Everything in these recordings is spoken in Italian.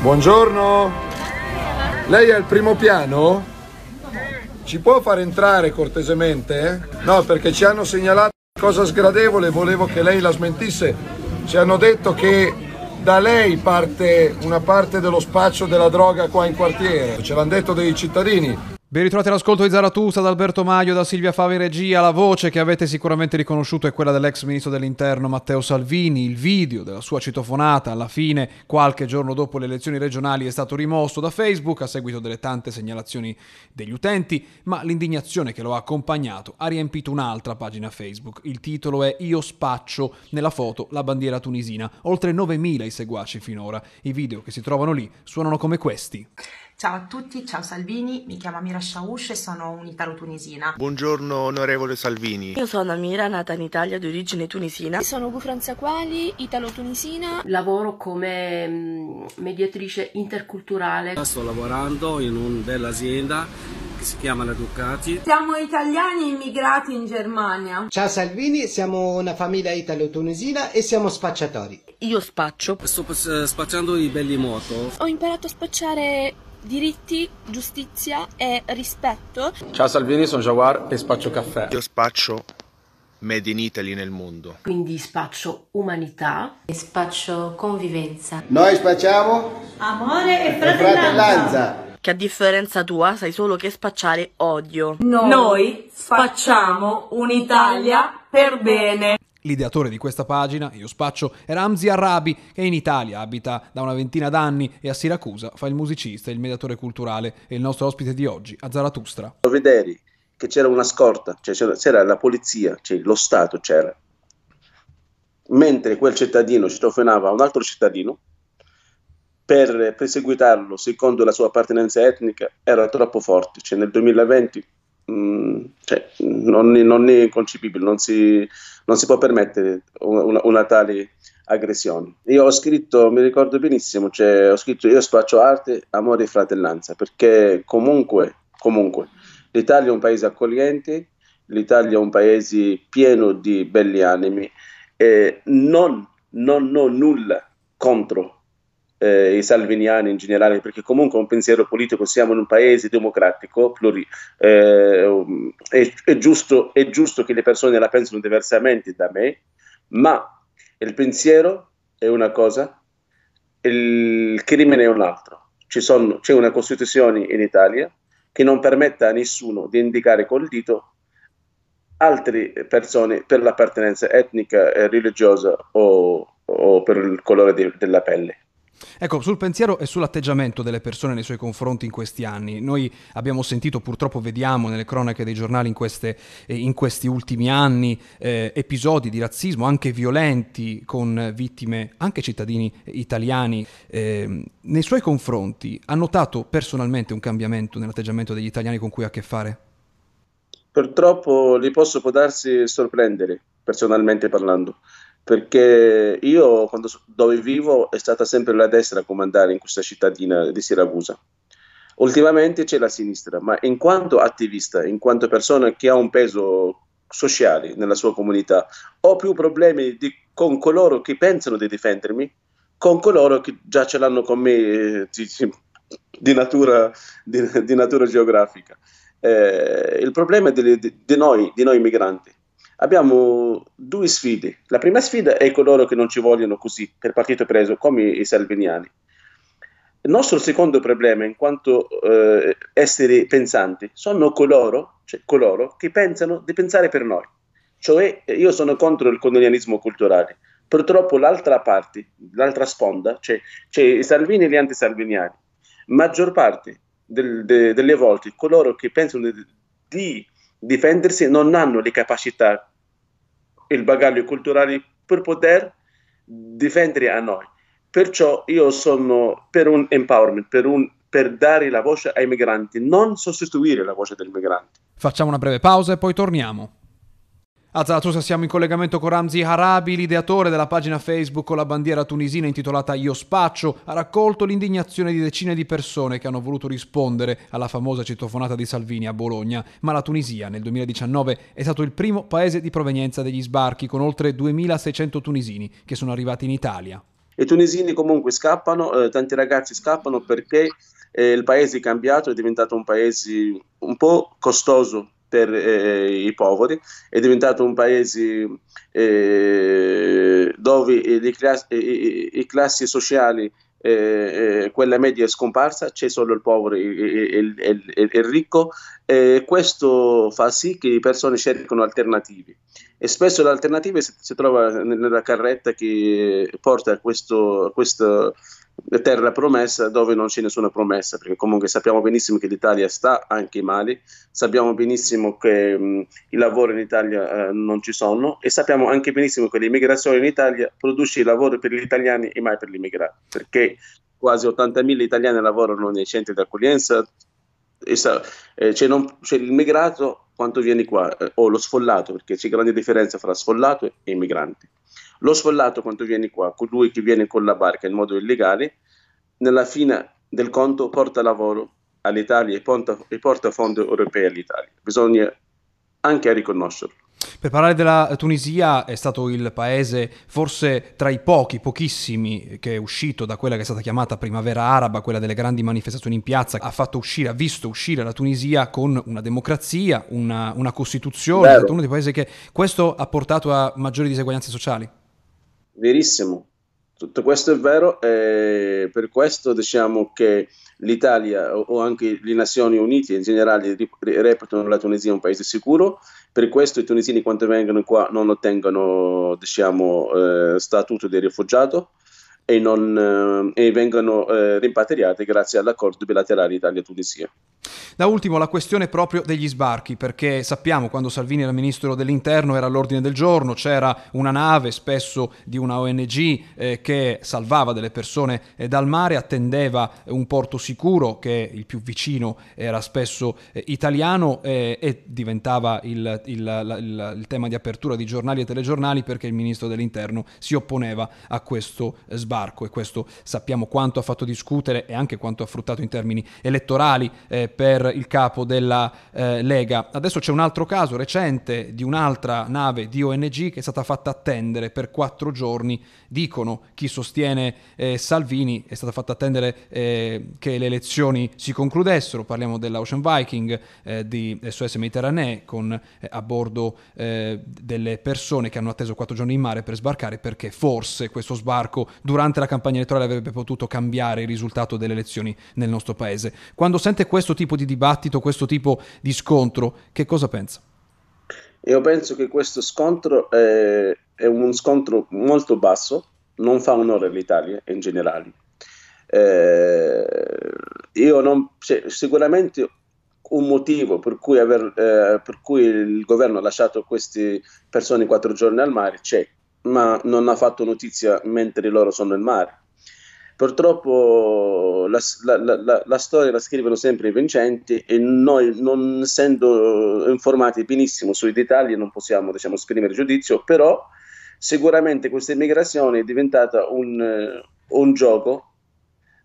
Buongiorno. Lei è al primo piano? Ci può far entrare cortesemente? No, perché ci hanno segnalato cosa sgradevole, volevo che lei la smentisse. Ci hanno detto che da lei parte una parte dello spaccio della droga qua in quartiere. Ce l'hanno detto dei cittadini. Ben ritrovati all'ascolto di Zaratusa da Alberto Maio, da Silvia Fava in regia. La voce che avete sicuramente riconosciuto è quella dell'ex ministro dell'interno Matteo Salvini. Il video della sua citofonata alla fine, qualche giorno dopo le elezioni regionali, è stato rimosso da Facebook a seguito delle tante segnalazioni degli utenti, ma l'indignazione che lo ha accompagnato ha riempito un'altra pagina Facebook. Il titolo è Io spaccio, nella foto la bandiera tunisina. Oltre 9.000 i seguaci finora. I video che si trovano lì suonano come questi. Ciao a tutti, ciao Salvini, mi chiamo Amira Shaush e sono un'italo-tunisina. Buongiorno onorevole Salvini. Io sono Amira, nata in Italia di origine tunisina. Sono Gufranza Quali, italo-tunisina. Lavoro come mm, mediatrice interculturale. Sto lavorando in una bella azienda che si chiama la Ducati. Siamo italiani immigrati in Germania. Ciao Salvini, siamo una famiglia italo-tunisina e siamo spacciatori. Io spaccio. Sto spacciando i belli moto. Ho imparato a spacciare diritti, giustizia e rispetto. Ciao Salvini, sono Jawar e spaccio caffè. Io spaccio Made in Italy nel mondo. Quindi spaccio umanità. E spaccio convivenza. Noi spacciamo amore e fratellanza. fratellanza. Che a differenza tua sai solo che spacciare odio. Noi, Noi spacciamo un'Italia per bene. L'ideatore di questa pagina, Io Spaccio, è Ramzi Arabi, che in Italia abita da una ventina d'anni e a Siracusa fa il musicista e il mediatore culturale. È il nostro ospite di oggi, a Zaratustra. Vederi che c'era una scorta, cioè c'era, c'era la polizia, cioè lo Stato c'era. Mentre quel cittadino citofonava un altro cittadino, per perseguitarlo secondo la sua appartenenza etnica era troppo forte. Cioè nel 2020 Mm, cioè, non, non, è concepibile, non si, non si può permettere una, una, tale aggressione. Io ho scritto, mi ricordo benissimo, cioè, ho scritto io spaccio arte, amore e fratellanza, perché comunque, comunque l'Italia è un paese accogliente, l'Italia è un paese pieno di belli animi e non, non ho nulla contro eh, i salviniani in generale, perché comunque un pensiero politico, siamo in un paese democratico, pluri, eh, è, è, giusto, è giusto che le persone la pensino diversamente da me, ma il pensiero è una cosa, il crimine è un. Sono, c'è una Costituzione in Italia che non permette a nessuno di indicare col dito altre persone per l'appartenenza etnica, religiosa o, o per il colore de, della pelle. Ecco, sul pensiero e sull'atteggiamento delle persone nei suoi confronti in questi anni, noi abbiamo sentito, purtroppo vediamo nelle cronache dei giornali in, queste, eh, in questi ultimi anni eh, episodi di razzismo anche violenti con vittime, anche cittadini italiani. Eh, nei suoi confronti ha notato personalmente un cambiamento nell'atteggiamento degli italiani con cui ha a che fare? Purtroppo li posso potersi sorprendere, personalmente parlando perché io quando, dove vivo è stata sempre la destra a comandare in questa cittadina di Siracusa. Ultimamente c'è la sinistra, ma in quanto attivista, in quanto persona che ha un peso sociale nella sua comunità, ho più problemi di, con coloro che pensano di difendermi, con coloro che già ce l'hanno con me eh, di, di, natura, di natura, geografica. Eh, il problema è di, noi, di noi migranti abbiamo due sfide. La prima sfida è coloro che non ci vogliono così, per partito preso, come i salviniani. Il nostro secondo problema, in quanto eh, esseri pensanti, sono coloro, cioè coloro che pensano di pensare per noi. Cioè, io sono contro il colonialismo culturale. Purtroppo l'altra parte, l'altra sponda, cioè, c'è i salvini e gli antisalviniani. Maggior parte del, de, delle volte coloro che pensano di, di difendersi non hanno le capacità, il bagaglio culturale per poter difendere a noi. Perciò io sono per un empowerment, per, un, per dare la voce ai migranti, non sostituire la voce del migrante. Facciamo una breve pausa e poi torniamo. A Zarathustra siamo in collegamento con Ramzi Harabi, l'ideatore della pagina Facebook con la bandiera tunisina intitolata Io Spaccio, ha raccolto l'indignazione di decine di persone che hanno voluto rispondere alla famosa citofonata di Salvini a Bologna, ma la Tunisia nel 2019 è stato il primo paese di provenienza degli sbarchi con oltre 2600 tunisini che sono arrivati in Italia. I tunisini comunque scappano, eh, tanti ragazzi scappano perché eh, il paese è cambiato, è diventato un paese un po' costoso per eh, i poveri, è diventato un paese eh, dove le classi, le classi sociali eh, eh, quella media è scomparsa, c'è solo il povero e il, il, il, il, ricco questo fa sì che le persone cercano alternative e spesso l'alternativa si, si trova nella carretta che porta questo, questo terra promessa dove non c'è nessuna promessa, perché comunque sappiamo benissimo che l'Italia sta anche male, sappiamo benissimo che mh, i lavori in Italia eh, non ci sono e sappiamo anche benissimo che l'immigrazione in Italia produce i lavori per gli italiani e mai per gli immigrati, perché quasi 80.000 italiani lavorano nei centri di accoglienza, e eh, c'è, non, l'immigrato quanto viene qua, eh, o lo sfollato, perché c'è grande differenza fra sfollato e immigranti. Lo sfollato quando viene qua, colui che viene con la barca in modo illegale, nella fine del conto porta lavoro all'Italia e porta, fondi europei all'Italia. Bisogna anche riconoscerlo. Per parlare della Tunisia è stato il paese forse tra i pochi, pochissimi, che è uscito da quella che è stata chiamata primavera araba, quella delle grandi manifestazioni in piazza, ha fatto uscire, ha visto uscire la Tunisia con una democrazia, una, una costituzione, è uno dei paesi che questo ha portato a maggiori diseguaglianze sociali. Verissimo. Tutto questo è vero e per questo diciamo che l'Italia o anche le Nazioni Unite in generale reputano la Tunisia un paese sicuro, per questo i tunisini quando vengono qua non ottengono diciamo, eh, statuto di rifugiato e, non, eh, e vengono eh, rimpatriati grazie all'accordo bilaterale Italia-Tunisia. Da ultimo la questione proprio degli sbarchi, perché sappiamo quando Salvini era ministro dell'interno era all'ordine del giorno, c'era una nave spesso di una ONG eh, che salvava delle persone eh, dal mare, attendeva un porto sicuro che il più vicino era spesso eh, italiano eh, e diventava il, il, il, il, tema di apertura di giornali e telegiornali perché il ministro dell'interno si opponeva a questo sbarco e questo sappiamo quanto ha fatto discutere e anche quanto ha fruttato in termini elettorali eh, per il capo della eh, Lega. Adesso c'è un altro caso recente di un'altra nave di ONG che è stata fatta attendere per quattro giorni. Dicono chi sostiene eh, Salvini è stata fatta attendere eh, che le elezioni si concludessero. Parliamo dell'Ocean Viking eh, di SOS Mediterranee con eh, a bordo delle persone che hanno atteso quattro giorni in mare per sbarcare perché forse questo sbarco durante la campagna elettorale avrebbe potuto cambiare il risultato delle elezioni nel nostro paese. Quando sente questo tipo di dibattito, questo tipo di scontro, che cosa pensa? Io penso che questo scontro è, è un scontro molto basso, non fa onore all'Italia in generale. Eh, io non, cioè, sicuramente un motivo per cui, aver, eh, per cui, il governo ha lasciato queste persone quattro giorni al mare c'è, ma non ha fatto notizia mentre loro sono in mare. Purtroppo la, la, la, la, storia la scrivono sempre i vincenti e noi non essendo informati benissimo sui dettagli non possiamo diciamo, esprimere giudizio, però sicuramente questa immigrazione è diventata un, un gioco,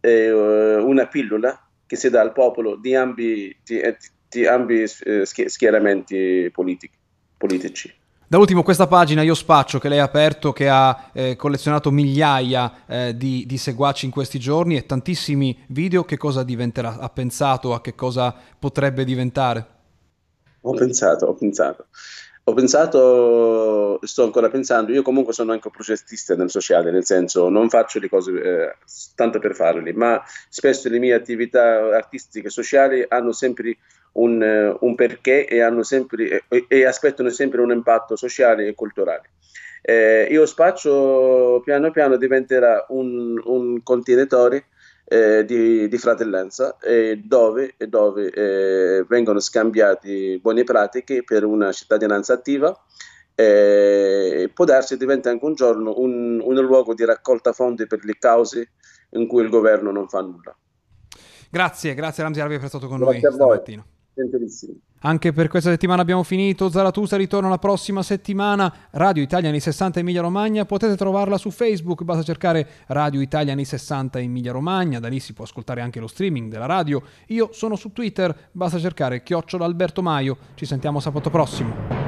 eh, una pillola che si dà al popolo di ambi, di, di ambi eh, schieramenti politici. Da ultimo questa pagina Io Spaccio che lei ha aperto, che ha eh, collezionato migliaia eh, di, di, seguaci in questi giorni e tantissimi video, che cosa diventerà? Ha pensato a che cosa potrebbe diventare? Ho pensato, ho pensato. Ho pensato, sto ancora pensando, io comunque sono anche progettista nel sociale, nel senso non faccio le cose eh, tanto per farle, ma spesso le mie attività artistiche e sociali hanno sempre un, eh, un perché e, sempre, e, e, aspettano sempre un impatto sociale e culturale. Eh, io spaccio piano piano diventerà un, un contenitore eh, di, di, fratellanza eh, dove, dove eh, vengono scambiate buone pratiche per una cittadinanza attiva eh, può darsi diventa anche un giorno un, un luogo di raccolta fondi per le cause in cui il governo non fa nulla. Grazie, grazie Ramzi per aver stato con grazie noi stamattina. Anche per questa settimana abbiamo finito. Zaratusa ritorna la prossima settimana. Radio Italia anni 60 Emilia Romagna. Potete trovarla su Facebook, basta cercare Radio Italia anni 60 Emilia Romagna. Da lì si può ascoltare anche lo streaming della radio. Io sono su Twitter, basta cercare Chiocciola Alberto Maio. Ci sentiamo sabato prossimo.